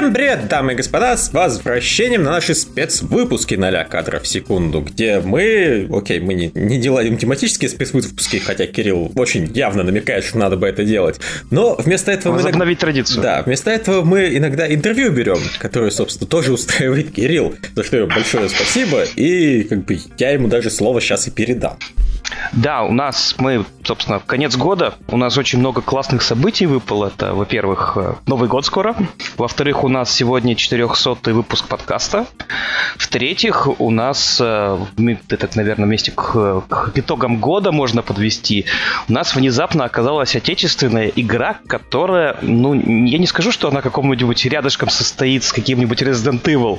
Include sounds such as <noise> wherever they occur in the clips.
Всем привет, дамы и господа, с возвращением на наши спецвыпуски на ля кадров в секунду, где мы, окей, мы не, не делаем тематические спецвыпуски, хотя Кирилл очень явно намекает, что надо бы это делать, но вместо этого мы... Возобновить традицию. Да, вместо этого мы иногда интервью берем, которое, собственно, тоже устраивает Кирилл, за что ему большое спасибо, и как бы я ему даже слово сейчас и передам. Да, у нас мы, собственно, конец года. У нас очень много классных событий выпало. Это, во-первых, э, Новый год скоро. Во-вторых, у нас сегодня 400 выпуск подкаста. В-третьих, у нас, э, это, наверное, вместе к, к итогам года можно подвести, у нас внезапно оказалась отечественная игра, которая, ну, я не скажу, что она какому-нибудь рядышком состоит с каким-нибудь Resident Evil,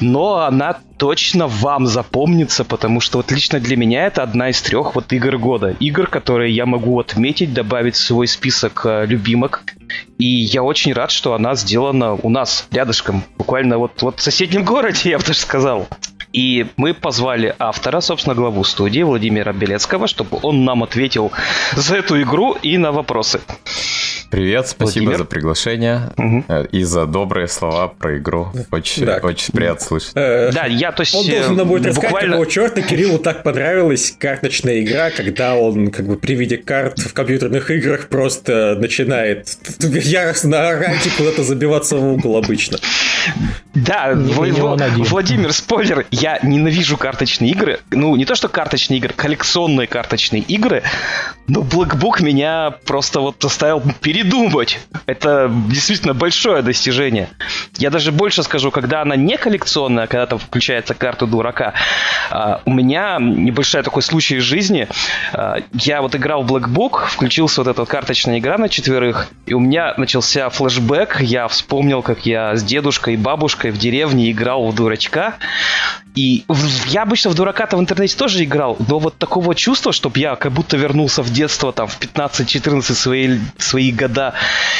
но она точно вам запомнится, потому что вот лично для меня это одна из трех вот игр года. Игр, которые я могу отметить, добавить в свой список э, любимок. И я очень рад, что она сделана у нас рядышком, буквально вот, вот в соседнем <laughs> городе, я бы даже сказал. И мы позвали автора, собственно, главу студии Владимира Белецкого, чтобы он нам ответил за эту игру и на вопросы. Привет, спасибо Владимир. за приглашение угу. и за добрые слова про игру. Очень, очень приятно слышать. Э, да, я то есть... Он должен нам будет буквально... рассказать, какого черта Кириллу так понравилась карточная игра, когда он как бы при виде карт в компьютерных играх просто начинает яростно орать и куда-то забиваться в угол обычно. Да, Владимир, спойлер, я ненавижу карточные игры. Ну, не то, что карточные игры, коллекционные карточные игры, но Black Book меня просто вот заставил передумать. Это действительно большое достижение. Я даже больше скажу, когда она не коллекционная, когда там включается карта дурака, а, у меня небольшой такой случай из жизни. А, я вот играл в Black Book, включился вот эта карточная игра на четверых, и у меня начался флешбэк. Я вспомнил, как я с дедушкой и бабушкой в деревне играл в дурачка. И я обычно в дурака-то в интернете тоже играл, но вот такого чувства, чтобы я как будто вернулся в детство там в 15-14 свои, свои года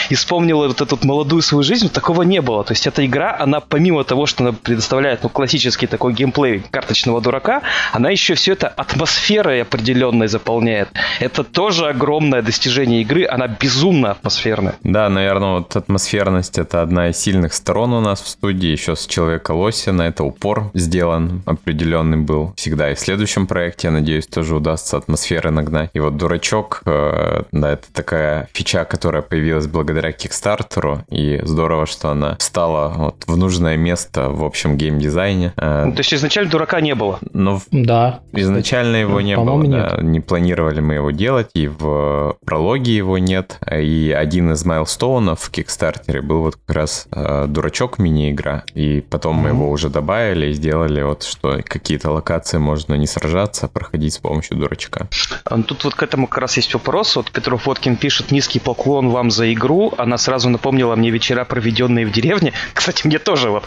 и вспомнил вот эту молодую свою жизнь, такого не было. То есть эта игра, она помимо того, что она предоставляет ну, классический такой геймплей карточного дурака, она еще все это атмосферой определенной заполняет. Это тоже огромное достижение игры, она безумно атмосферная. Да, наверное, вот атмосферность это одна из сильных сторон у нас в студии, еще с Человека Лося, на это упор сделан определенный был всегда. И в следующем проекте, я надеюсь, тоже удастся атмосферы нагнать. И вот «Дурачок», э, да, это такая фича, которая появилась благодаря Кикстартеру, и здорово, что она встала вот в нужное место в общем геймдизайне. Э, ну, то есть изначально «Дурака» не было? Ну, да. Изначально его не было, да. Не планировали мы его делать, и в прологе его нет. И один из майлстоунов в Кикстартере был вот как раз э, «Дурачок» мини-игра. И потом mm-hmm. мы его уже добавили и сделали вот вот, что какие-то локации можно не сражаться, а проходить с помощью дурачка. А, ну, тут вот к этому как раз есть вопрос. Вот Петров Водкин пишет «Низкий поклон вам за игру». Она сразу напомнила мне вечера, проведенные в деревне. <laughs> Кстати, мне тоже вот.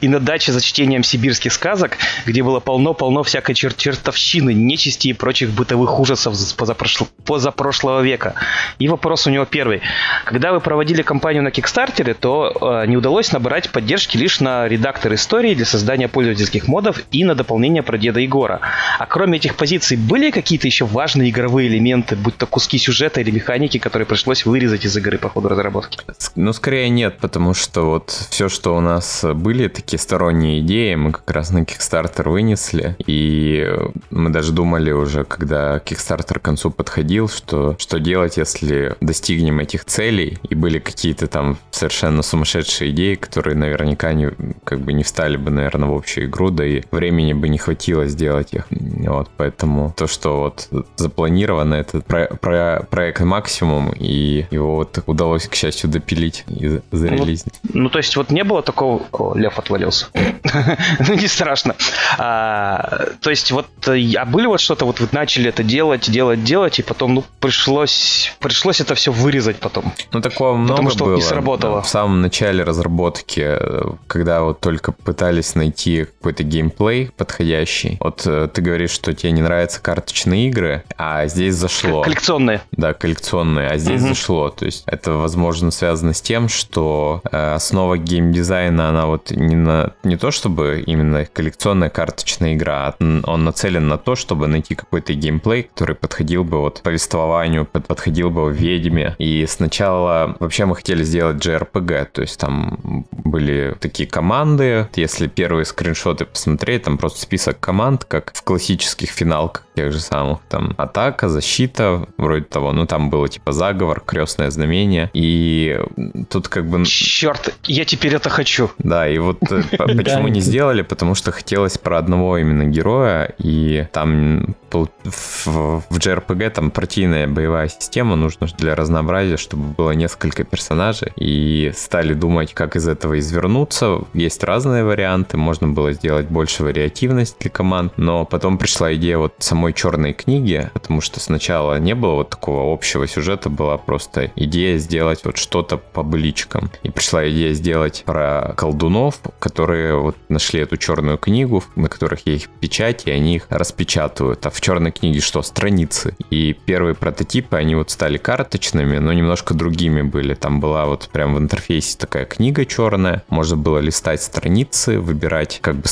И на даче за чтением сибирских сказок, где было полно-полно всякой чер чертовщины, нечисти и прочих бытовых ужасов позапрошло позапрошлого века. И вопрос у него первый. Когда вы проводили кампанию на Кикстартере, то э, не удалось набрать поддержки лишь на редактор истории для создания пользовательских модов эпизодов и на дополнение про Деда Егора. А кроме этих позиций, были какие-то еще важные игровые элементы, будь то куски сюжета или механики, которые пришлось вырезать из игры по ходу разработки? Ну, скорее нет, потому что вот все, что у нас были, такие сторонние идеи, мы как раз на Kickstarter вынесли, и мы даже думали уже, когда Kickstarter к концу подходил, что, что делать, если достигнем этих целей, и были какие-то там совершенно сумасшедшие идеи, которые наверняка не, как бы не встали бы, наверное, в общую игру, да времени бы не хватило сделать их. Вот, поэтому то, что вот запланировано, это про про проект максимум, и его вот удалось, к счастью, допилить и зарелизить. Ну, ну, то есть вот не было такого... О, лев отвалился. <laughs> ну, не страшно. А, то есть вот, а были вот что-то, вот вы начали это делать, делать, делать, и потом, ну, пришлось, пришлось это все вырезать потом. Ну, такого много Потому что не сработало. В самом начале разработки, когда вот только пытались найти какой-то гейм геймплей подходящий. Вот э, ты говоришь, что тебе не нравятся карточные игры, а здесь зашло. Коллекционные. Да, коллекционные, а здесь угу. зашло. То есть это, возможно, связано с тем, что э, основа геймдизайна, она вот не, на, не то, чтобы именно коллекционная карточная игра, а он нацелен на то, чтобы найти какой-то геймплей, который подходил бы вот повествованию, подходил бы в ведьме. И сначала вообще мы хотели сделать JRPG JRPG, то есть там были такие команды, если первые скриншоты посмотреть, там просто список команд, как в классических финалках тех же самых, там атака, защита, вроде того, ну там было типа заговор, крестное знамение, и тут как бы... Черт, я теперь это хочу. Да, и вот э, <laughs> почему не сделали, потому что хотелось про одного именно героя, и там в JRPG там партийная боевая система нужна для разнообразия, чтобы было несколько персонажей, и стали думать, как из этого извернуться. Есть разные варианты, можно было сделать больше вариативности для команд, но потом пришла идея вот самой черной книги, потому что сначала не было вот такого общего сюжета, была просто идея сделать вот что-то по быличкам. И пришла идея сделать про колдунов, которые вот нашли эту черную книгу, на которых есть печать, и они их распечатывают. А в черной книге что? Страницы. И первые прототипы, они вот стали карточными, но немножко другими были. Там была вот прям в интерфейсе такая книга черная. Можно было листать страницы, выбирать как бы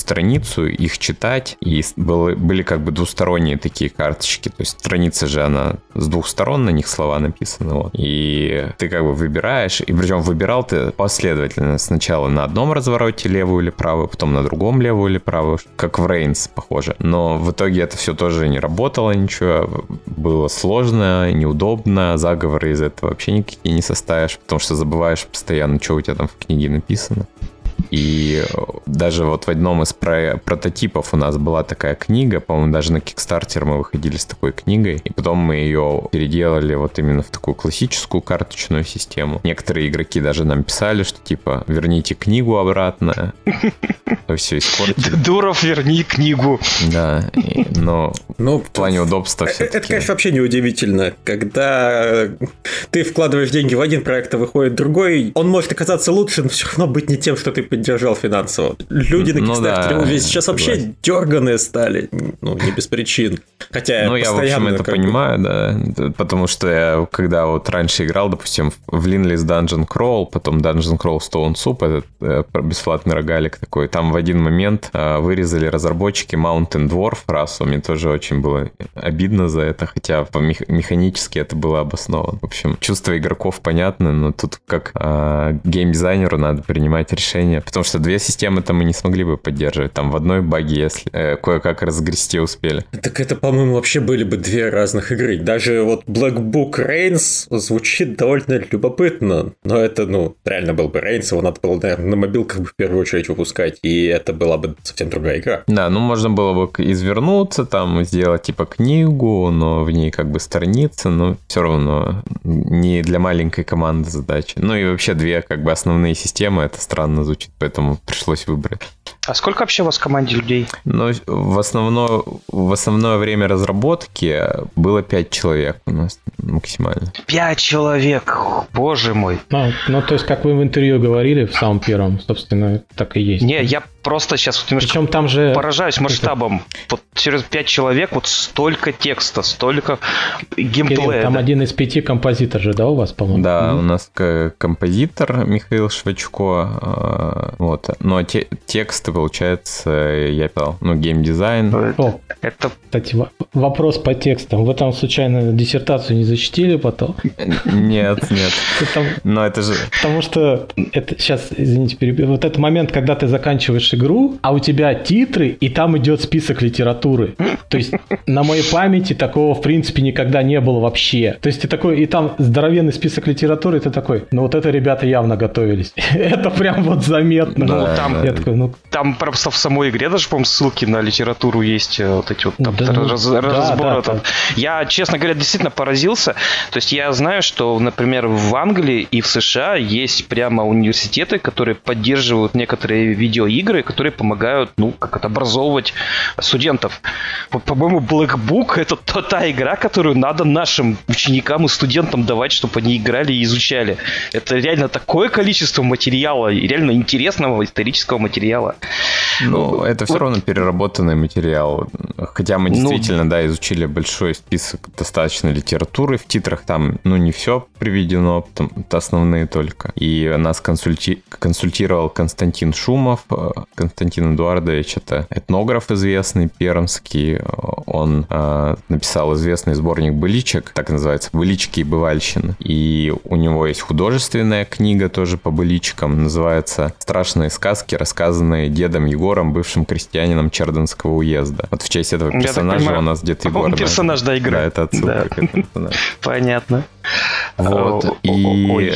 страницу, их читать. И было, были как бы двусторонние такие карточки. То есть страница же, она с двух сторон, на них слова написаны. Вот. И ты как бы выбираешь, и причем выбирал ты последовательно. Сначала на одном развороте левую или правую, потом на другом левую или правую, как в Reigns похоже. Но в итоге это все тоже не работало ничего, было сложно, неудобно, заговоры из этого вообще никакие не составишь, потому что забываешь постоянно, что у тебя там в книге написано. И э, даже вот в одном из про прототипов у нас была такая книга, по-моему, даже на Кикстартер мы выходили с такой книгой, и потом мы ее переделали вот именно в такую классическую карточную систему. Некоторые игроки даже нам писали, что типа верните книгу обратно, <laughs> все испортили. Дуров, верни книгу. Да, но ну, в плане удобства все Это, конечно, вообще неудивительно, когда ты вкладываешь деньги в один проект, а выходит другой, он может оказаться лучше, но все равно быть не тем, что ты поддержал финансово. Люди на Кикстартере ну, да, сейчас вообще дерганые стали, ну, не без причин. Хотя ну, я, в общем, это понимаю, да, потому что я, когда вот раньше играл, допустим, в Linless Dungeon Crawl, потом Dungeon Crawl Stone Soup, этот э, бесплатный рогалик такой, там в один момент э, вырезали разработчики Mountain Dwarf расу, мне тоже очень было обидно за это, хотя мех- механически это было обосновано. В общем, чувства игроков понятны, но тут как э, геймдизайнеру надо принимать решение, потому что две системы-то мы не смогли бы поддерживать. Там в одной баге, если э, кое-как разгрести успели. Так это, по-моему, вообще были бы две разных игры. Даже вот Black Book Reigns звучит довольно любопытно, но это, ну, реально был бы Reigns, его надо было, наверное, на мобилках бы в первую очередь выпускать, и это была бы совсем другая игра. Да, ну, можно было бы извернуться, там, сделать, типа, книгу, но в ней как бы страницы, но все равно не для маленькой команды задача. Ну, и вообще две, как бы, основные системы, это странно звучит поэтому пришлось выбрать. А сколько вообще у вас в команде людей? Ну, в, основное, в основное время разработки было 5 человек у нас максимально. 5 человек, боже мой. Ну, ну, то есть, как вы в интервью говорили в самом первом, собственно, так и есть. Не, я просто сейчас вот немножко Причем там же... поражаюсь масштабом. Вот через 5 человек вот столько текста, столько геймплея. Кирилл, там да? один из пяти композитор же, да, у вас, по-моему? Да, mm-hmm. у нас композитор Михаил Швачко, а, вот, но те, тексты, получается, я писал, ну, геймдизайн. О, это... Кстати, вопрос по текстам. Вы там случайно диссертацию не защитили потом? Нет, нет. Но это же... Потому что, это сейчас, извините, перебью. Вот этот момент, когда ты заканчиваешь игру, а у тебя титры, и там идет список литературы. То есть на моей памяти такого, в принципе, никогда не было вообще. То есть ты такой, и там здоровенный список литературы, и ты такой, ну вот это ребята явно готовились. <laughs> это прям вот заметно. Ну, там, я такой, ну... там просто в самой игре даже, по-моему, ссылки на литературу есть, э, вот эти вот там, да, раз, да, разборы. Да, там. Я, честно говоря, действительно поразился. То есть я знаю, что, например, в Англии и в США есть прямо университеты, которые поддерживают некоторые видеоигры, которые помогают, ну, как это, образовывать студентов. По-моему, Black Book — это та, та игра, которую надо нашим ученикам и студентам давать, чтобы они играли и изучали. Это реально такое количество материала, реально интересного исторического материала. Ну, это все вот. равно переработанный материал. Хотя мы ну, действительно, ну, да, изучили большой список достаточно литературы. В титрах там, ну, не все приведено, там основные только. И нас консульти... консультировал Константин Шумов. Константин Эдуардович, это этнограф известный, пермский. Он э, написал известный сборник быличек, так называется, «Былички и бывальщины». И у него есть художественная книга тоже по быличкам, называется «Страшные сказки, рассказанные дедом Егором, бывшим крестьянином Черденского уезда». Вот в честь этого персонажа у нас дед Егор. персонаж, да, игры. Да, это отсылка да. к этому. Понятно. Вот, и...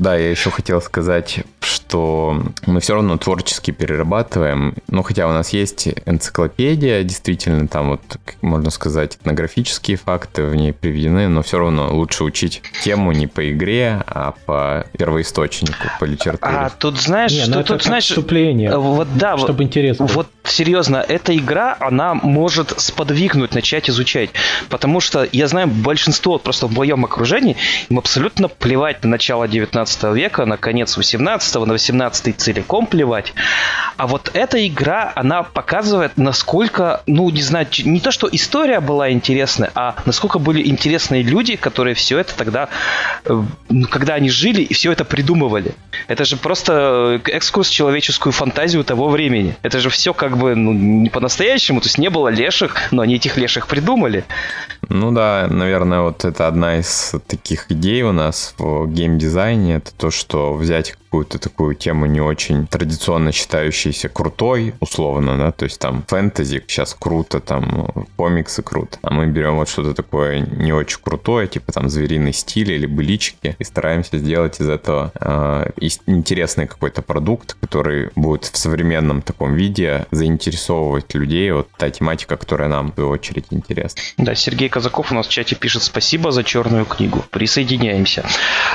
Да, я еще хотел сказать, что мы все равно творчески перерабатываем. Ну, хотя у нас есть энциклопедия, действительно, там вот, можно сказать, этнографические факты в ней приведены, но все равно лучше учить тему не по игре, а по первоисточнику, по литературе. А тут знаешь, не, ну тут, тут знаешь, вступление, вот да, чтобы вот, интересно. Вот серьезно, эта игра, она может сподвигнуть, начать изучать, потому что я знаю большинство просто в моем окружении, им абсолютно плевать на начало 19 века, на конец 18 на 18 целиком плевать. А вот эта игра, она показывает, насколько, ну, не знаю, не то, что история была интересная, а насколько были интересные люди, которые все это тогда, э, ну, когда они жили и все это придумывали. Это же просто э, экскурс в человеческую фантазию того времени. Это же все как бы ну, не по-настоящему, то есть не было леших, но они этих леших придумали. Ну да, наверное, вот это одна из таких идей у нас в геймдизайне, это то, что взять какую-то такую тему не очень традиционно считающейся крутой, условно, да, то есть там фэнтези сейчас круто, там комиксы круто, а мы берем вот что-то такое не очень крутое, типа там звериный стиль или былички, и стараемся сделать из этого э, интересный какой-то продукт, который будет в современном таком виде заинтересовывать людей, вот та тематика, которая нам в свою очередь интересна. Да, Сергей Казаков у нас в чате пишет спасибо за черную книгу, присоединяемся.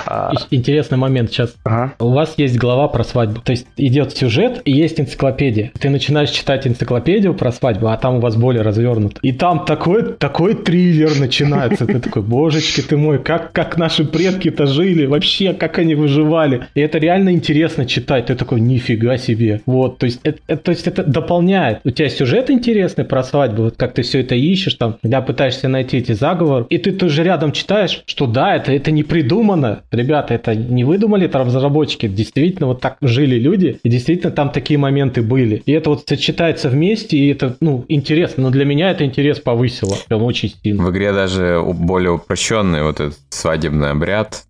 А, интересный момент сейчас. Ага. У вас вас есть глава про свадьбу. То есть идет сюжет и есть энциклопедия. Ты начинаешь читать энциклопедию про свадьбу, а там у вас более развернут. И там такой, такой триллер начинается. Ты такой, божечки ты мой, как, как наши предки-то жили, вообще, как они выживали. И это реально интересно читать. Ты такой, нифига себе. Вот, то есть это, это, то есть это дополняет. У тебя сюжет интересный про свадьбу, вот как ты все это ищешь, там, когда пытаешься найти эти заговоры, и ты тоже рядом читаешь, что да, это, это не придумано. Ребята, это не выдумали там разработчики, действительно вот так жили люди, и действительно там такие моменты были. И это вот сочетается вместе, и это, ну, интересно. Но для меня это интерес повысило прям очень сильно. В игре даже более упрощенный вот этот свадебный обряд,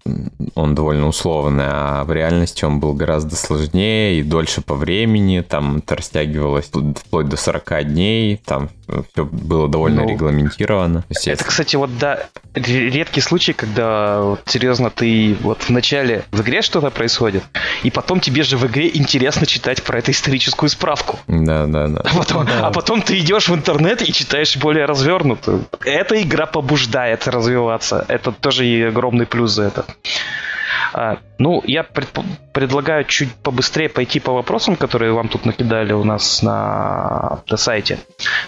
он довольно условный, а в реальности он был гораздо сложнее и дольше по времени, там это растягивалось вплоть до 40 дней, там все было довольно ну, регламентировано. Это, кстати, вот да, редкий случай, когда вот, серьезно ты вот в начале в игре что-то происходит, и потом тебе же в игре интересно читать про эту историческую справку. Да, да, да. А потом, да. А потом ты идешь в интернет и читаешь более развернутую. Эта игра побуждает развиваться. Это тоже и огромный плюс за это. А, ну, я предп... предлагаю чуть побыстрее пойти по вопросам, которые вам тут накидали у нас на, на сайте.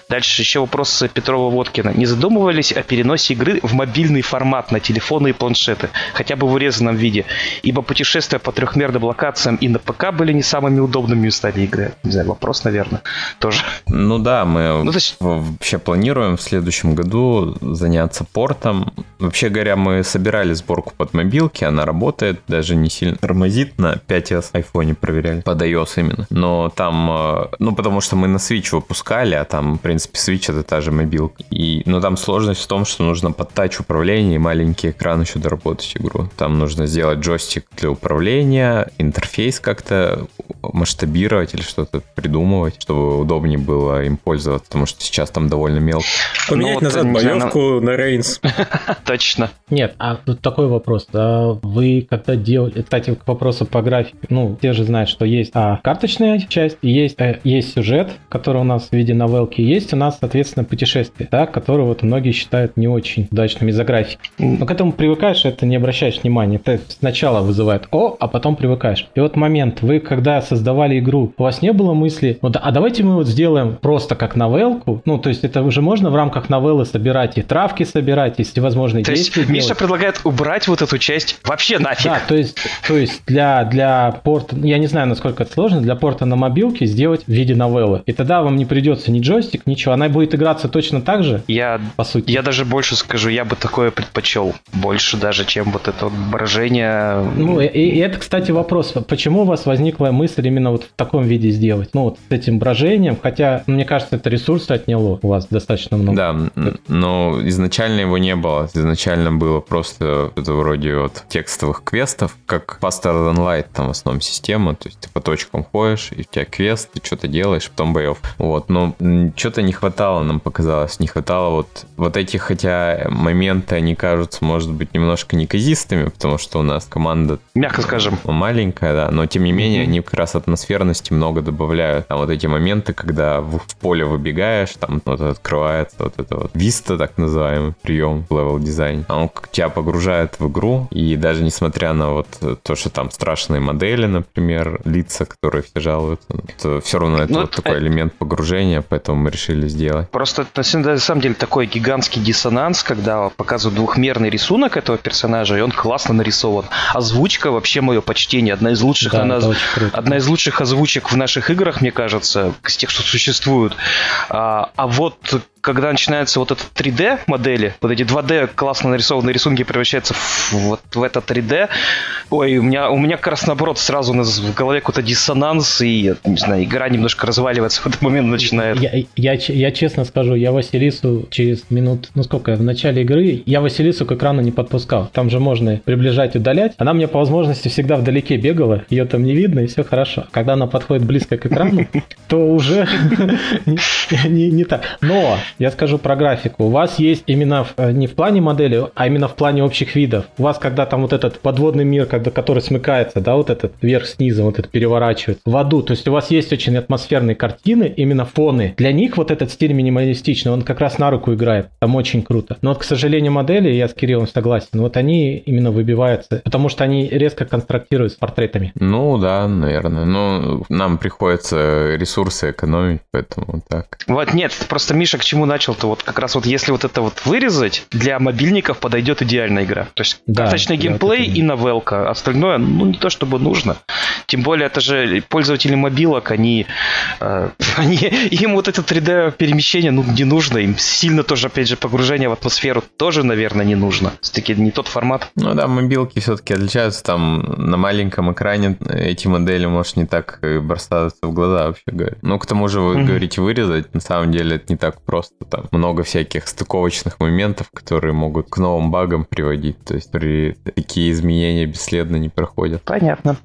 Дальше еще вопрос Петрова-Водкина. Не задумывались о переносе игры в мобильный формат на телефоны и планшеты, хотя бы в урезанном виде, ибо путешествия по трехмерным локациям и на ПК были не самыми удобными местами игры. Не знаю, вопрос, наверное, тоже. Ну да, мы ну, есть... вообще планируем в следующем году заняться портом. Вообще говоря, мы собирали сборку под мобилки, она работает, даже не сильно тормозит на 5s айфоне проверяли. Под iOS именно. Но там, э, ну, потому что мы на Switch выпускали, а там, в принципе, Switch это та же мобилка. И, но там сложность в том, что нужно под тач управление и маленький экран еще доработать игру. Там нужно сделать джойстик для управления, интерфейс как-то масштабировать или что-то придумывать, чтобы удобнее было им пользоваться, потому что сейчас там довольно мелко. Поменять ну, назад боевку на Рейнс. <laughs> Точно. Нет, а тут такой вопрос. Вы когда делали... Кстати, к вопросу по графике. Ну, те же знают, что есть а, карточная часть, есть, э, есть сюжет, который у нас в виде новелки, есть у нас, соответственно, путешествие, да, которое вот многие считают не очень удачным из-за графики. Но к этому привыкаешь, это не обращаешь внимания. Это сначала вызывает «О», а потом привыкаешь. И вот момент, вы когда создавали игру, у вас не было мысли, вот, а давайте мы вот сделаем просто как новелку, ну, то есть это уже можно в рамках новеллы собирать и травки собирать, и всевозможные то действия есть Миша предлагает убрать вот эту часть вообще нафиг. Да, то есть, то есть для, для порта, я не знаю, насколько это сложно, для порта на мобилке сделать в виде новеллы. И тогда вам не придется ни джойстик, ничего. Она будет играться точно так же, я, по сути. Я даже больше скажу, я бы такое предпочел. Больше даже, чем вот это вот брожение. Ну, и, и это, кстати, вопрос. Почему у вас возникла мысль именно вот в таком виде сделать? Ну, вот с этим брожением, хотя, мне кажется, это ресурс отняло у вас достаточно много. Да, но изначально его не было. Изначально было просто это вроде вот текстовых квестов, как Faster Than Light, там в основном система, то есть ты по точкам ходишь, и у тебя квест, ты что-то делаешь, потом боев. Вот, но что-то не хватало, нам показалось, не хватало вот, вот этих, хотя моменты, они кажутся, может быть, немножко неказистыми, потому что у нас команда... Мягко скажем. Маленькая, да, но тем не менее, mm-hmm. они как раз атмосферности много добавляют. Там вот эти моменты, когда в, в поле выбегаешь, там вот открывается вот это вот vista, так называемый прием в level design. А он тебя погружает в игру, и даже несмотря на вот то, что там страшные модели, например, лица, которые все жалуются, то все равно это ну, вот такой элемент погружения, поэтому мы решили сделать. Просто на самом деле такой гигантский диссонанс, когда показывают двухмерный рисунок этого персонажа, и он классно нарисован. Озвучка вообще мое почтение, одна из лучших, да, она, одна из лучших озвучек в наших играх, мне кажется, из тех, что существуют. А, а вот когда начинается вот это 3D модели, вот эти 2D классно нарисованные рисунки превращаются в, вот в это 3D, ой, у меня, у меня как раз наоборот сразу в голове какой-то диссонанс, и, не знаю, игра немножко разваливается в этот момент начинает. Я, я, я честно скажу, я Василису через минут, ну сколько, в начале игры, я Василису к экрану не подпускал. Там же можно приближать, удалять. Она мне по возможности всегда вдалеке бегала, ее там не видно, и все хорошо. Когда она подходит близко к экрану, <laughs> то уже <laughs> не так. Но я скажу про графику. У вас есть именно в, э, не в плане модели, а именно в плане общих видов. У вас, когда там вот этот подводный мир, когда, который смыкается, да, вот этот вверх-снизу, вот это переворачивает в аду, то есть у вас есть очень атмосферные картины, именно фоны. Для них вот этот стиль минималистичный, он как раз на руку играет. Там очень круто. Но вот, к сожалению, модели, я с Кириллом согласен, вот они именно выбиваются, потому что они резко конструктируют с портретами. Ну да, наверное. Но нам приходится ресурсы экономить, поэтому так. Вот нет, просто Миша к чему начал-то, вот как раз вот если вот это вот вырезать, для мобильников подойдет идеальная игра. То есть да, да, геймплей и новелка. Остальное, ну, не то чтобы нужно. Тем более, это же пользователи мобилок, они, э, <laughs> они им вот это 3D-перемещение ну, не нужно. Им сильно тоже, опять же, погружение в атмосферу тоже, наверное, не нужно. Все-таки не тот формат. Ну да, мобилки все-таки отличаются. Там на маленьком экране эти модели, может, не так бросаются в глаза, вообще говоря. Ну, к тому же, вы mm-hmm. говорите, вырезать, на самом деле это не так просто там много всяких стыковочных моментов, которые могут к новым багам приводить. То есть при такие изменения бесследно не проходят. Понятно.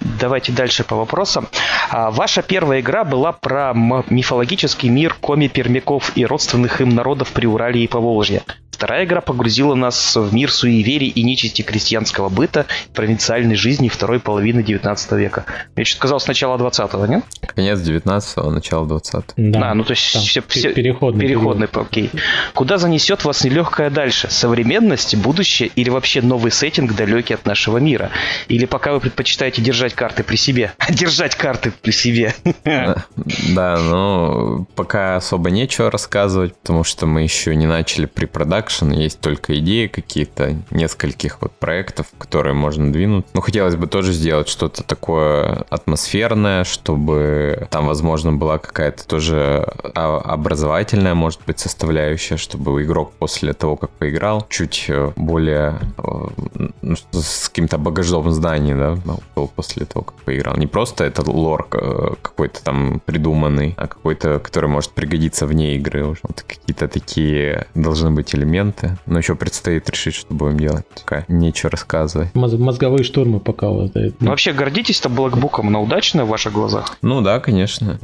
Давайте дальше по вопросам. А, ваша первая игра была про мифологический мир коми-пермяков и родственных им народов при Урале и Поволжье. Вторая игра погрузила нас в мир суеверий и нечисти крестьянского быта, провинциальной жизни второй половины 19 века. Я что-то сказал с начала 20-го, нет? Конец 19-го, начало 20-го. Да, а, ну то есть там, все, все переходный, переходный окей. Куда занесет вас нелегкое дальше? Современность, будущее или вообще новый сеттинг, далекий от нашего мира? Или пока вы предпочитаете держать карты при себе? <laughs> держать карты при себе. да, ну пока особо нечего рассказывать, потому что мы еще не начали pre-production production, есть только идеи какие-то, нескольких вот проектов, которые можно двинуть. Но хотелось бы тоже сделать что-то такое атмосферное, чтобы там, возможно, была какая-то тоже а, образовательная, может быть, составляющая, чтобы игрок после того, как поиграл, чуть э, более э, ну, с каким-то багажом знаний, да, был после того, как поиграл. Не просто это лор э, какой-то там придуманный, а какой-то, который может пригодиться вне игры. Вот какие-то такие должны быть элементы моменты, но еще предстоит решить, что будем делать. Пока нечего рассказывать. Мозговые штурмы пока вас дают. Ну, вообще гордитесь-то блэкбуком, на удачно в ваших глазах? Ну да, конечно.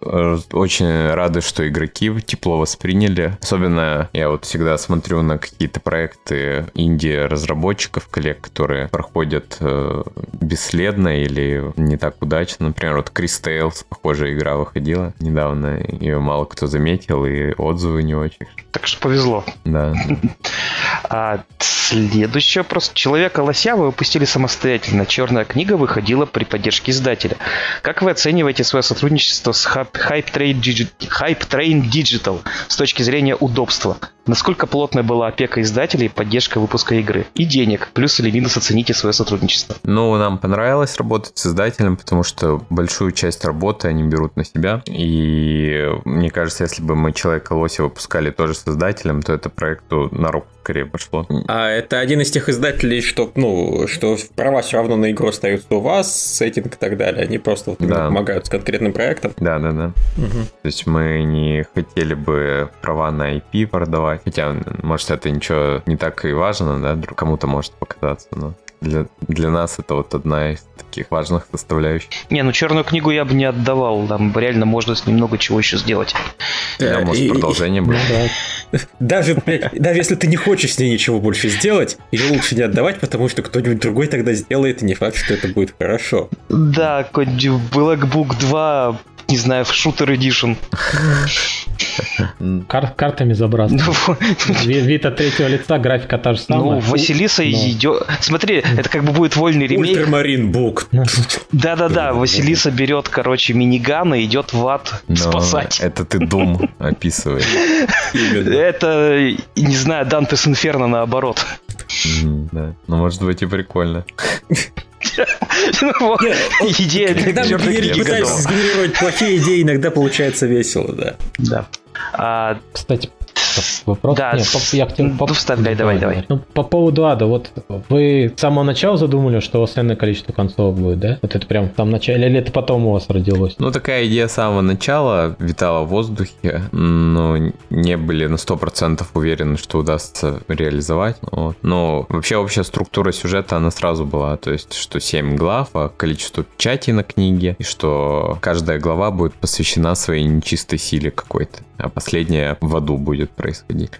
Очень рады, что игроки тепло восприняли. Особенно я вот всегда смотрю на какие-то проекты инди-разработчиков, коллег, которые проходят э, бесследно или не так удачно. Например, вот Крис Тейлс, похожая игра выходила недавно. Ее мало кто заметил, и отзывы не очень. Так что повезло. Да. Não. <laughs> А, Следующий вопрос. Человека-лося вы выпустили самостоятельно. Черная книга выходила при поддержке издателя. Как вы оцениваете свое сотрудничество с Hype Train Digital с точки зрения удобства? Насколько плотная была опека издателей поддержка выпуска игры? И денег. Плюс или минус оцените свое сотрудничество. Ну, нам понравилось работать с издателем, потому что большую часть работы они берут на себя. И мне кажется, если бы мы Человека-лося выпускали тоже с издателем, то это проекту на руку скорее пошло. А это один из тех издателей, что, ну, что права все равно на игру остаются у вас, сеттинг и так далее. Они просто вот да. помогают с конкретным проектом. Да, да, да. Угу. То есть мы не хотели бы права на IP продавать. Хотя, может, это ничего не так и важно, да, кому-то может показаться, но для, для нас это вот одна из таких важных составляющих. Не, ну черную книгу я бы не отдавал, там реально можно с ним много чего еще сделать. Да, может продолжение будет. Ну, да. Даже, даже если ты не хочешь с ней ничего больше сделать, ее лучше не отдавать, потому что кто-нибудь другой тогда сделает, и не факт, что это будет хорошо. Да, какой-нибудь Black Book 2 не знаю, в шутер Edition. Кар картами забрасывать. Ну, Вид от третьего лица, графика та же самая. Ну, Василиса идет... Смотри, это как бы будет вольный ремейк. Ультрамарин Бук. Да-да-да, Василиса берет, короче, миниган и идет в ад спасать. Это ты Дум описываешь. Это, не знаю, Дантес Инферно наоборот. Да, ну может быть и прикольно. <laughs> Идея Когда мы пытаемся сгенерировать плохие идеи, иногда получается весело, да. Да. А, Кстати, вопрос? Да, Нет, по, я хотел... По... Вставляй, давай, давай. Ну, по поводу ада, вот вы с самого начала задумали, что у вас энное количество концов будет, да? Вот это прям там начале, или это потом у вас родилось? Ну, такая идея с самого начала витала в воздухе, но не были на 100% уверены, что удастся реализовать. Вот. Но вообще общая структура сюжета, она сразу была, то есть, что 7 глав, а количество печатей на книге, и что каждая глава будет посвящена своей нечистой силе какой-то, а последняя в аду будет происходить.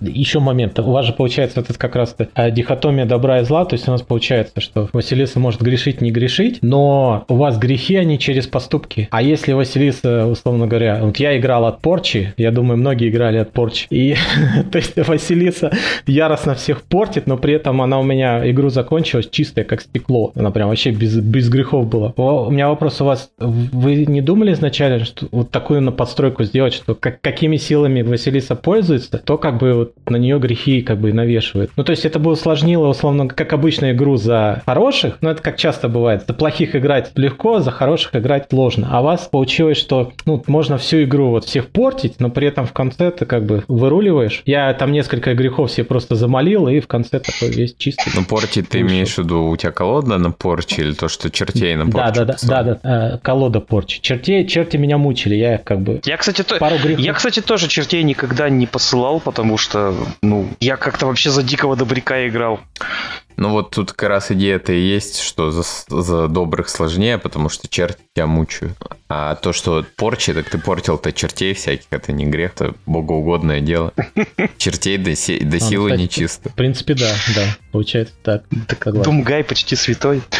Еще момент. У вас же получается вот это как раз а, дихотомия добра и зла. То есть у нас получается, что Василиса может грешить, не грешить, но у вас грехи, они через поступки. А если Василиса, условно говоря, вот я играл от порчи, я думаю, многие играли от порчи, и <laughs> то есть Василиса яростно всех портит, но при этом она у меня игру закончилась чистая, как стекло. Она прям вообще без, без грехов была. У меня вопрос у вас, вы не думали изначально, что вот такую на подстройку сделать, что как, какими силами Василиса пользуется, то как бы вот на нее грехи как бы навешивают. Ну, то есть это бы усложнило, условно, как обычно, игру за хороших, но это как часто бывает. За плохих играть легко, за хороших играть сложно. А у вас получилось, что, ну, можно всю игру вот всех портить, но при этом в конце ты как бы выруливаешь. Я там несколько грехов себе просто замолил, и в конце такой весь чистый. Ну, портить ты имеешь в виду, у тебя колода на порче или то, что чертей на порче? Да, да, да, да, да, э, колода порчи. Чертей, черти меня мучили, я как бы... Я, кстати, то... пару грехов... я, кстати, тоже чертей никогда не посылал, потому что, ну, я как-то вообще за дикого добряка играл. Ну вот тут как раз идея-то и есть, что за, за добрых сложнее, потому что черти тебя мучают. А то, что порчи, так ты портил-то чертей всяких, это не грех, это богоугодное дело. <laughs> Чертей до, си, до а, силы кстати, нечисто. В принципе, да, да, получается так. Думгай почти святой. <laughs>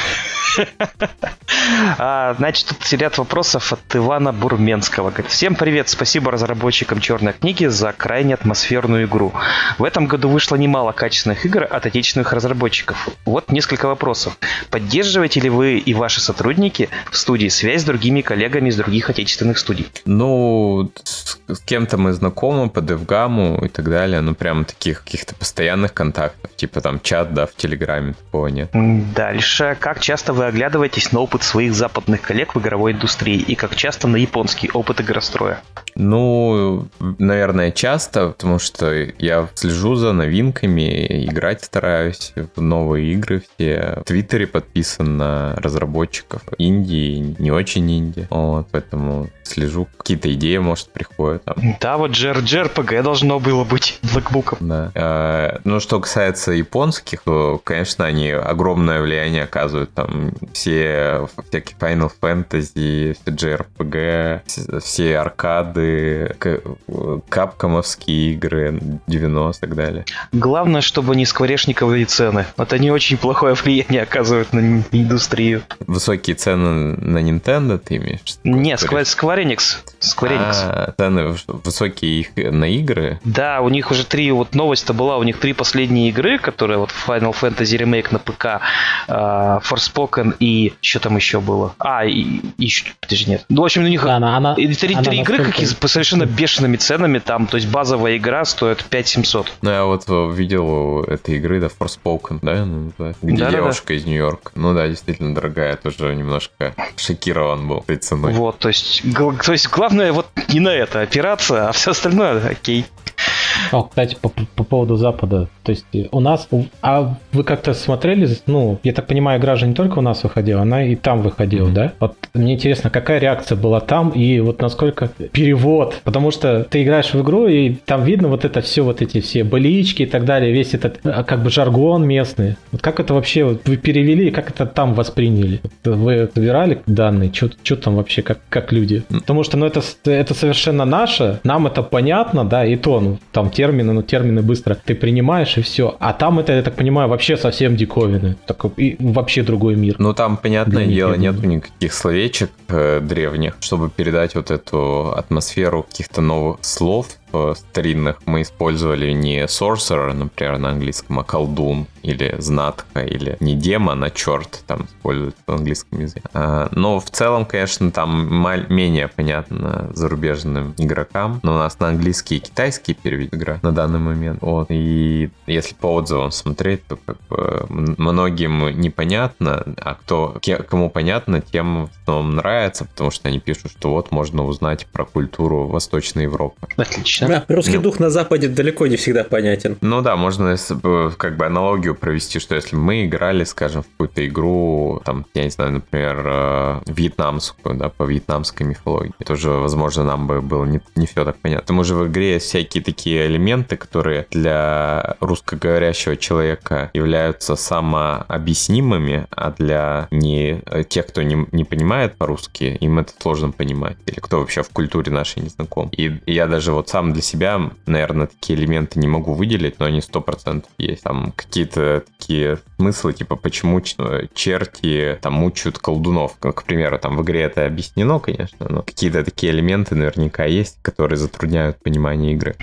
А, значит, тут ряд вопросов от Ивана Бурменского. Говорит, Всем привет, спасибо разработчикам Черной книги за крайне атмосферную игру. В этом году вышло немало качественных игр от отечественных разработчиков. Вот несколько вопросов. Поддерживаете ли вы и ваши сотрудники в студии связь с другими коллегами из других отечественных студий? Ну, с, с кем-то мы знакомы по DevGam и так далее, ну прям таких каких-то постоянных контактов, типа там чат, да, в Телеграме, такого нет. Дальше. Как часто вы оглядываетесь на опыт своих западных коллег в игровой индустрии и как часто на японский опыт игростроя? Ну, наверное, часто, потому что я слежу за новинками, играть стараюсь в новые игры все. В Твиттере подписан на разработчиков Индии, не очень Индии. Вот, поэтому слежу, какие-то идеи, может, приходят. Там. Да, вот JRPG должно было быть блэкбуком. Да. А, ну, что касается японских, то, конечно, они огромное влияние оказывают. Там все всякие Final Fantasy, все JRPG, все аркады, капкомовские игры 90 и так далее. Главное, чтобы не скворечниковые цены. Это не очень плохое влияние оказывает на индустрию. Высокие цены на Nintendo ты имеешь? Нет, Square, Square Enix. Square Enix. А, цены высокие их на игры? Да, у них уже три, вот новость-то была, у них три последние игры, которые вот Final Fantasy Remake на ПК, uh, Forspoken и что там еще было? А, и, и подожди, нет. Ну, в общем, у них она, она, три, она три игры какие по совершенно бешеными ценами там, то есть базовая игра стоит 5700. Ну, я вот видел этой игры, да, Forspoken, да, ну, да где да, девушка да, да. из Нью-Йорка. Ну да, действительно дорогая, тоже немножко шокирован был этой ценой. Вот, то есть, то есть главное вот не на это опираться, а все остальное окей. О, кстати, по, по поводу Запада. То есть у нас... А вы как-то смотрели? Ну, я так понимаю, игра же не только у нас выходила, она и там выходила, mm-hmm. да? Вот мне интересно, какая реакция была там и вот насколько перевод. Потому что ты играешь в игру, и там видно вот это все, вот эти все болички и так далее, весь этот а, как бы жаргон местный. Вот как это вообще вот, вы перевели, как это там восприняли? Вы собирали данные? Что там вообще, как, как люди? Потому что, ну, это, это совершенно наше, нам это понятно, да, и то, ну, там термины, но термины быстро ты принимаешь и все. А там это, я так понимаю, вообще совсем диковины. Так, и вообще другой мир. Ну там, понятное Для дело, нет никаких словечек э, древних, чтобы передать вот эту атмосферу каких-то новых слов старинных мы использовали не sorcerer, например, на английском, а колдун или знатка, или не демон, а черт там используют в английском языке. А, но в целом, конечно, там менее понятно зарубежным игрокам, но у нас на английский и китайский перевед игра на данный момент. Вот. И если по отзывам смотреть, то как бы многим непонятно, а кто, кому понятно, тем нравится, потому что они пишут, что вот можно узнать про культуру Восточной Европы. Отлично логично. Да, русский ну. дух на Западе далеко не всегда понятен. Ну да, можно э, как бы аналогию провести, что если мы играли, скажем, в какую-то игру, там, я не знаю, например, э, вьетнамскую, да, по вьетнамской мифологии, тоже, возможно, нам бы было не, не все так понятно. К тому же в игре есть всякие такие элементы, которые для русскоговорящего человека являются самообъяснимыми, а для не тех, кто не, не понимает по-русски, им это сложно понимать. Или кто вообще в культуре нашей не знаком. И я даже вот сам для себя, наверное, такие элементы не могу выделить, но они 100% есть. Там какие-то такие смыслы, типа, почему черти там мучают колдунов. К примеру, там в игре это объяснено, конечно, но какие-то такие элементы наверняка есть, которые затрудняют понимание игры.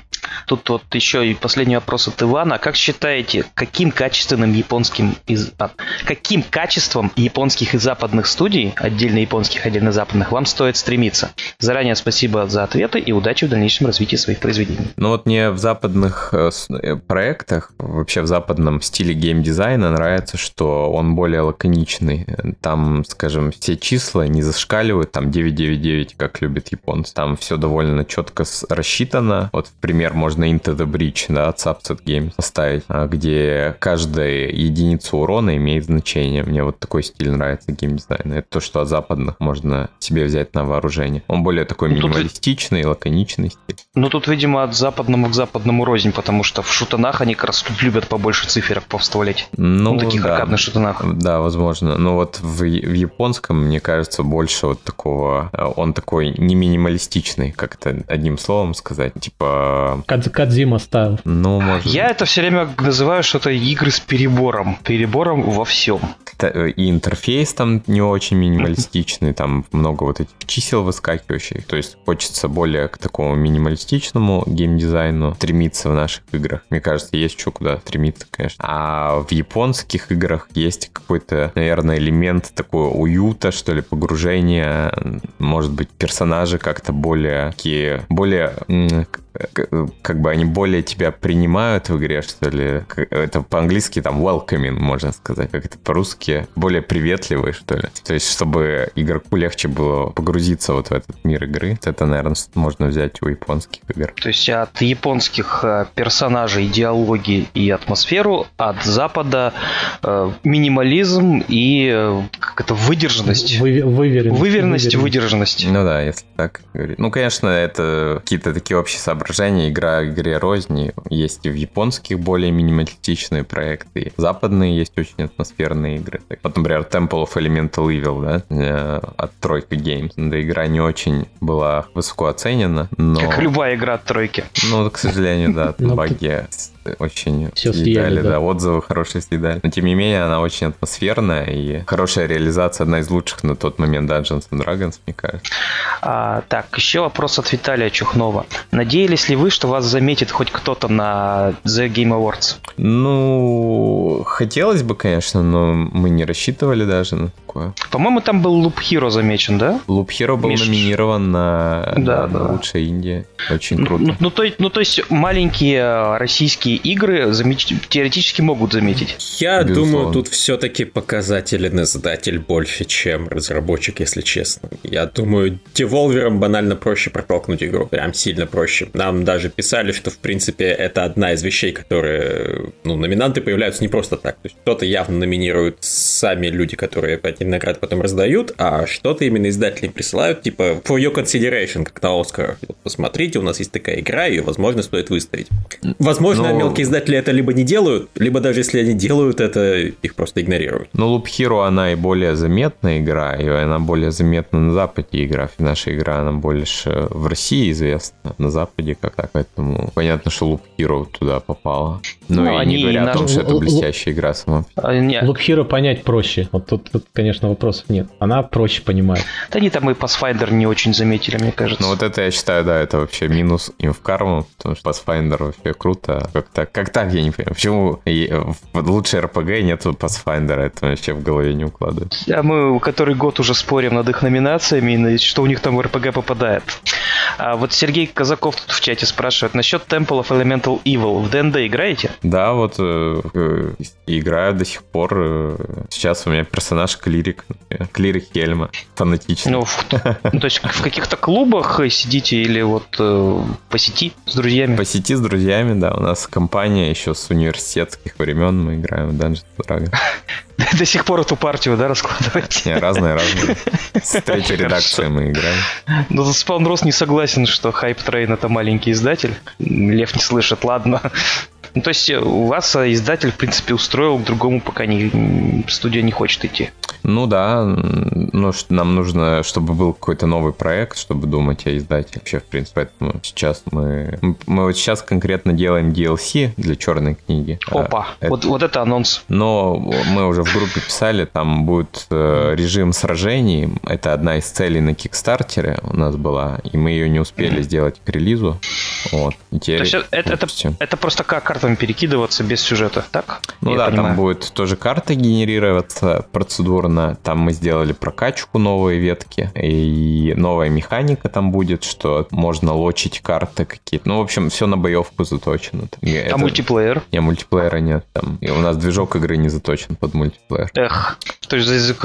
Тут вот еще и последний вопрос от Ивана. Как считаете, каким качественным японским из... а, каким качеством японских и западных студий, отдельно японских, отдельно западных, вам стоит стремиться? Заранее спасибо за ответы и удачи в дальнейшем развитии своих произведений. Ну вот мне в западных э, э, проектах, вообще в западном стиле геймдизайна нравится, что он более лаконичный. Там, скажем, все числа не зашкаливают, там 999, как любят японцы. Там все довольно четко рассчитано. Вот, в пример, можно Into the Breach, да, от Subset Games поставить, а, где каждая единица урона имеет значение. Мне вот такой стиль нравится геймдизайна. Это то, что от западных можно себе взять на вооружение. Он более такой ну, минималистичный, лаконичный стиль. Ну, тут, видимо, от западному к западному рознь, потому что в шутанах они как раз тут любят побольше циферок повставлять. Ну, ну таких да. аркадных шутанах. Да, возможно. Но вот в, в японском, мне кажется, больше вот такого... Э, он такой не минималистичный, как это одним словом сказать. Типа Кадз, Кадзима стайл. Ну, может. Я это все время называю что-то игры с перебором. Перебором во всем. Э, и интерфейс там не очень минималистичный, там много вот этих чисел выскакивающих. То есть хочется более к такому минималистичному геймдизайну стремиться в наших играх. Мне кажется, есть что куда стремиться, конечно. А в японских играх есть какой-то, наверное, элемент такого уюта, что ли, погружения. Может быть, персонажи как-то более такие, более как бы они более тебя принимают в игре, что ли. Это по-английски там welcoming, можно сказать, как это по-русски, более приветливый, что ли. То есть, чтобы игроку легче было погрузиться вот в этот мир игры. Это, наверное, можно взять у японских игр. То есть от японских э, персонажей идеологии и атмосферу, от Запада э, минимализм и э, как это, выдержанность. Вы, выверенность. Выверенность, выдержанность. Ну да, если так говорить. Ну, конечно, это какие-то такие общие соображения. Игра игре розни. Есть и в японских более минималистичные проекты. Западные есть очень атмосферные игры. Вот, например, Temple of Elemental Evil, да, от Тройка Games. Да, игра не очень была высоко оценена, но... Как любая игра от Тройки. Ну, к сожалению, да, <laughs> баги очень Все съедали, да. да, отзывы хорошие съедали. Но тем не менее, она очень атмосферная и хорошая реализация, одна из лучших на тот момент Dungeons and Dragons, мне кажется. А, так, еще вопрос от Виталия Чухнова. Надеялись ли вы, что вас заметит хоть кто-то на The Game Awards? Ну, хотелось бы, конечно, но мы не рассчитывали даже на такое. По-моему, там был Loop Hero замечен, да? Loop Hero был Миш... номинирован на, да, на, да. на лучшая Индия. Очень ну, круто. Ну, ну, то, ну, то есть маленькие российские игры замеч... теоретически могут заметить. Я Безусловно. думаю, тут все-таки показателен издатель больше, чем разработчик, если честно. Я думаю, деволверам банально проще протолкнуть игру. Прям сильно проще. Нам даже писали, что, в принципе, это одна из вещей, которые... Ну, номинанты появляются не просто так. То есть кто-то явно номинируют сами люди, которые эти награды потом раздают, а что-то именно издатели присылают, типа, for your consideration, как на Оскар. Посмотрите, у нас есть такая игра, ее, возможно, стоит выставить. Возможно, Но мелкие издатели это либо не делают, либо даже если они делают это, их просто игнорируют. Ну, Loop Hero, она и более заметная игра, и она более заметна на Западе игра. Наша игра, она больше в России известна, на Западе как так. Поэтому понятно, что Loop Hero туда попала. Но ну, и они не говоря о том, что это блестящая игра сама. Loop Hero понять проще. Вот тут, тут, конечно, вопросов нет. Она проще понимает. Да они там и Pathfinder не очень заметили, мне кажется. Ну вот это я считаю, да, это вообще минус им в карму, потому что Pathfinder вообще круто. Как так, как так, я не понимаю. Почему в лучшей RPG нет Pathfinder? Это вообще в голове не укладывается. А мы который год уже спорим над их номинациями, что у них там в RPG попадает. А вот Сергей Казаков тут в чате спрашивает насчет Temple of Elemental Evil. В ДНД играете? Да, вот э, э, играю до сих пор. Э, сейчас у меня персонаж клирик. Клирик Хельма. Фанатичный. Ну, в, ну, то есть в каких-то клубах сидите или вот э, по сети с друзьями? По сети с друзьями, да. У нас компания еще с университетских времен. Мы играем в Dungeons Dragons. <laughs> До сих пор эту партию, да, раскладываете? Не, разные, разные. С <laughs> третьей редакцией мы играем. Ну, Спаунрос не согласен, что Hype Train это маленький издатель. Лев не слышит, ладно. Ну, то есть у вас издатель, в принципе, устроил, к другому пока не, студия не хочет идти. Ну да, но нам нужно, чтобы был какой-то новый проект, чтобы думать о издателе. Вообще, в принципе, поэтому сейчас мы... Мы вот сейчас конкретно делаем DLC для черной книги. Опа, это, вот, вот это анонс. Но мы уже в группе писали, там будет э, режим сражений. Это одна из целей на Кикстартере у нас была, и мы ее не успели сделать к релизу. Вот. И теперь, То есть это, это, это просто как карта картам перекидываться без сюжета, так? Ну Я да, понимаю. там будет тоже карта генерироваться процедурно. Там мы сделали прокачку новые ветки. И новая механика там будет, что можно лочить карты какие-то. Ну, в общем, все на боевку заточено. А Это... мультиплеер? Не, мультиплеера нет. Там. И у нас движок игры не заточен под мультиплеер. Эх, то есть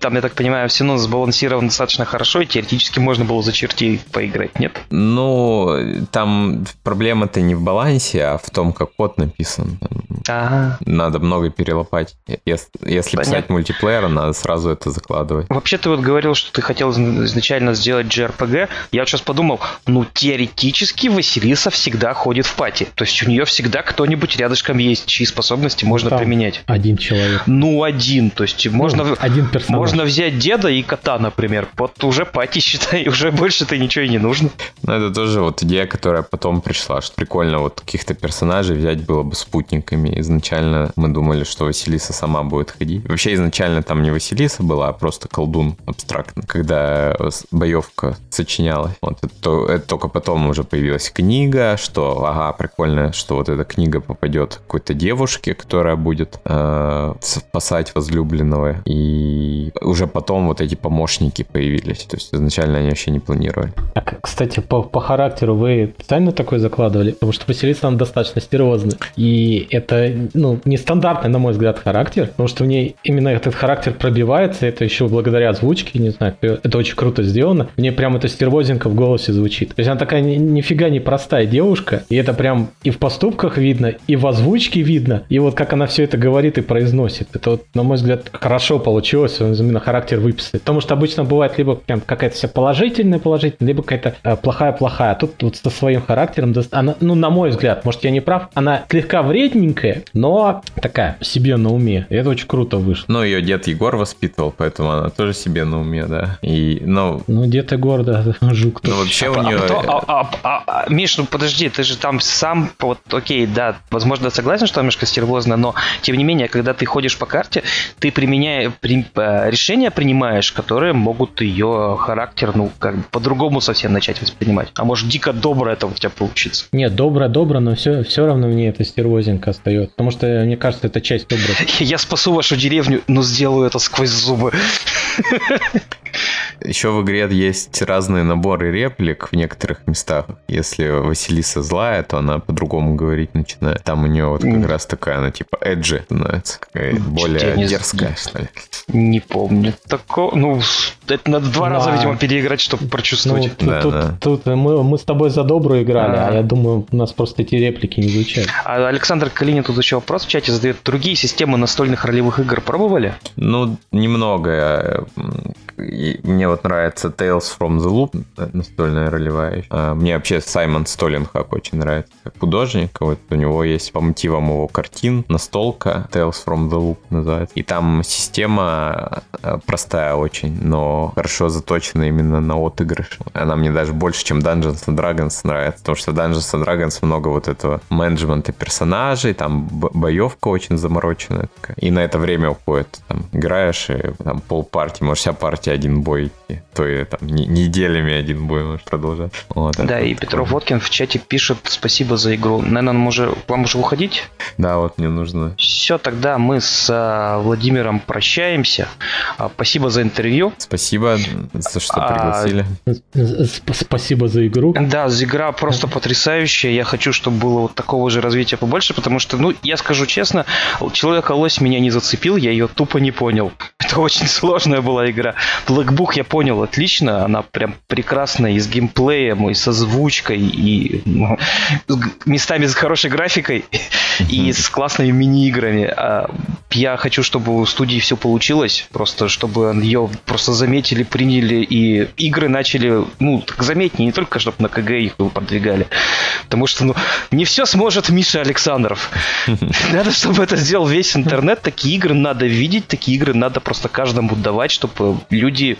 там, я так понимаю, все равно сбалансировано достаточно хорошо, и теоретически можно было за черти поиграть, нет? Ну, там проблема-то не в балансе, а в том, как код написан. Ага. Надо много перелопать. Если, если писать мультиплеер, надо сразу это закладывать. Вообще, ты вот говорил, что ты хотел изначально сделать JRPG. Я вот сейчас подумал, ну, теоретически Василиса всегда ходит в пати. То есть у нее всегда кто-нибудь рядышком есть, чьи способности можно Там применять. Один человек. Ну, один. То есть ну, можно, один персонаж. можно взять деда и кота, например. Вот уже пати, <laughs> считай, уже больше-то ничего и не нужно. Ну, это тоже вот идея, которая потом пришла, что прикольно вот каких-то персонажей взять было бы спутниками. Изначально мы думали, что Василиса сама будет ходить. Вообще изначально там не Василиса была, а просто колдун абстрактно, когда боевка сочинялась. Вот это, это только потом уже появилась книга, что ага, прикольно, что вот эта книга попадет какой-то девушке, которая будет э, спасать возлюбленного. И уже потом вот эти помощники появились. То есть изначально они вообще не планировали. А, кстати, по, по характеру вы специально такой закладывали? Потому что Василиса нам достаточно стереозный. И это, ну, нестандартный, на мой взгляд, характер, потому что в ней именно этот характер пробивается, это еще благодаря озвучке, не знаю, это очень круто сделано. Мне прям это стервозинка в голосе звучит. То есть она такая ни, нифига не простая девушка, и это прям и в поступках видно, и в озвучке видно, и вот как она все это говорит и произносит. Это вот, на мой взгляд, хорошо получилось именно характер выписать. Потому что обычно бывает либо прям какая-то вся положительная положительная, либо какая-то э, плохая-плохая. А тут вот со своим характером, она, ну, на мой взгляд, может, я не прав, она слегка вредненькая, но такая себе на уме. И это очень круто вышло. Ну, ее дед Егор воспитывал, поэтому она тоже себе на уме, да. И, ну... Ну, дед Егор, да, <laughs> жук. Ну, вообще у нее... А, а, а, а, Миш, ну подожди, ты же там сам, вот, окей, да, возможно, согласен, что немножко стервозно, но, тем не менее, когда ты ходишь по карте, ты применяя, при, э, решения принимаешь, которые могут ее характер, ну, как бы по-другому совсем начать воспринимать. А может, дико добро это у тебя получится. Нет, добро-добро, но все, все равно мне это стервозинка остается. Потому что, мне кажется, это часть добра. <laughs> Я спасу вашу деревню, но сделаю это сквозь зубы. <laughs> Еще в игре есть разные наборы реплик в некоторых местах. Если Василиса злая, то она по-другому говорить начинает. Там у нее вот как раз такая, она типа эджи становится. Более дерзкая, что ли. Не помню такого. Ну, это надо два да. раза, видимо, переиграть, чтобы прочувствовать. Ну, да, тут, да. тут мы, мы с тобой за добрую играли, а. а я думаю, у нас просто эти реплики не звучат. А Александр Калинин тут еще вопрос в чате задает. Другие системы настольных ролевых игр пробовали? Ну, немного. Мне вот нравится Tales from the Loop, настольная ролевая. А, мне вообще Саймон Столлинхак очень нравится как художник. Вот у него есть по мотивам его картин настолка Tales from the Loop называется. И там система а, простая очень, но хорошо заточена именно на отыгрыш. Она мне даже больше, чем Dungeons and Dragons нравится, потому что Dungeons and Dragons много вот этого менеджмента персонажей, там боевка очень замороченная. И на это время уходит. Там играешь, и там пол партии, может вся партия один бой То и там неделями один бой можешь продолжать. Вот, да, и Петров Воткин в чате пишет спасибо за игру. Наверное, уже, вам уже уходить? Да, вот мне нужно. Все, тогда мы с а, Владимиром прощаемся. А, спасибо за интервью. Спасибо за что а, пригласили. А, спасибо за игру. Да, игра просто потрясающая. Я хочу, чтобы было вот такого же развития побольше, потому что, ну, я скажу честно, Человек-лось меня не зацепил, я ее тупо не понял. Это очень сложная была игра. Black Book я понял отлично, она прям прекрасная и с геймплеем, и с озвучкой, и ну, местами с хорошей графикой, и с классными мини-играми. А я хочу, чтобы у студии все получилось, просто чтобы ее просто заметили, приняли, и игры начали, ну, так заметнее, не только чтобы на КГ их продвигали. Потому что, ну, не все сможет Миша Александров. <laughs> Надо, чтобы это сделал весь интернет. Такие игры надо видеть, такие игры надо просто каждому давать, чтобы люди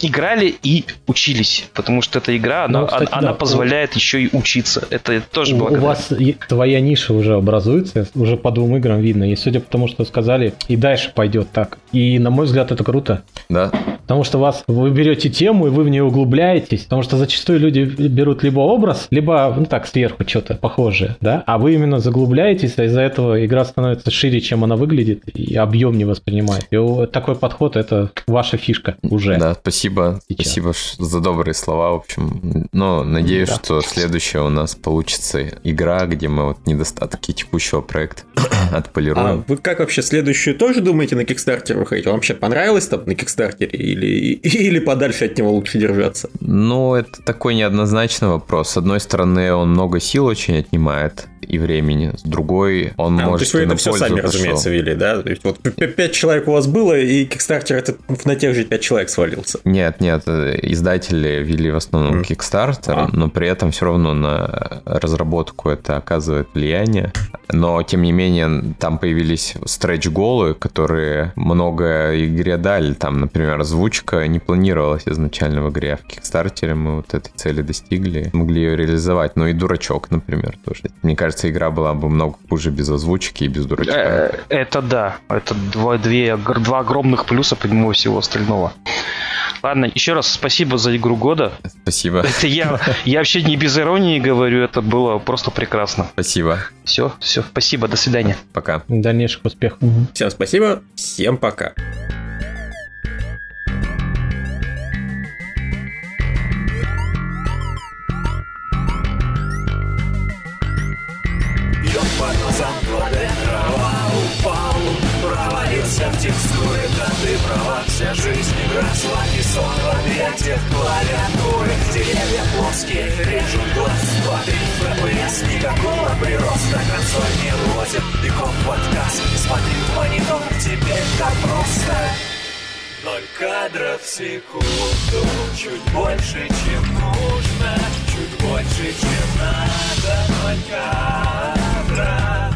играли и учились. Потому что эта игра, она, ну, кстати, она да. позволяет еще и учиться. Это тоже было. У вас твоя ниша уже образуется, уже по двум играм видно. И судя по тому, что сказали, и дальше пойдет так. И на мой взгляд, это круто. Да. Потому что вас вы берете тему и вы в нее углубляетесь. Потому что зачастую люди берут либо образ, либо, ну так, сверху что-то похожее, да? А вы именно заглубляетесь, а из-за этого игра становится шире, чем она выглядит, и объем не воспринимает. И такой подход это ваша фишка уже. Да, спасибо. Сейчас. Спасибо за добрые слова. В общем, но надеюсь, да. что следующая у нас получится игра, где мы вот недостатки текущего проекта <clears throat> отполируем. А вы как вообще следующую тоже думаете на Kickstarter выходить? Вам вообще понравилось там на Кикстартере или, <laughs> или подальше от него лучше держаться? Ну, это такой неоднозначный вопрос. С одной стороны, он много сил очень отнимает и времени, с другой он а, может... То есть вы это все сами, пошел. разумеется, вели, да? То есть вот 5 человек у вас было, и Kickstarter это на тех же 5 человек свалился. Нет, нет, издатели вели в основном mm. Kickstarter, а. но при этом все равно на разработку это оказывает влияние. Но, тем не менее, там появились стретч-голы, которые много игре дали. Там, например, озвучка не планировалась изначально в игре, а в Kickstarter мы вот этой цели достигли, могли ее реализовать. Ну и дурачок, например, тоже. Мне кажется, игра была бы много хуже без озвучки и без дурачка. Э, это да. Это два, две, два огромных плюса помимо всего остального. Ладно, еще раз спасибо за игру года. Спасибо. Это я, я вообще не без иронии говорю, это было просто прекрасно. Спасибо. Все, все, спасибо, до свидания. Пока. Дальнейших успехов. Всем спасибо, всем пока. Светит клавиатуры, деревья плоские Режут глаз, Смотри, FPS Никакого прироста. Консоль не лозит И комп в отказ, смотри в монитор Теперь так просто. Ноль кадров в секунду Чуть больше, чем нужно. Чуть больше, чем надо Ноль кадров.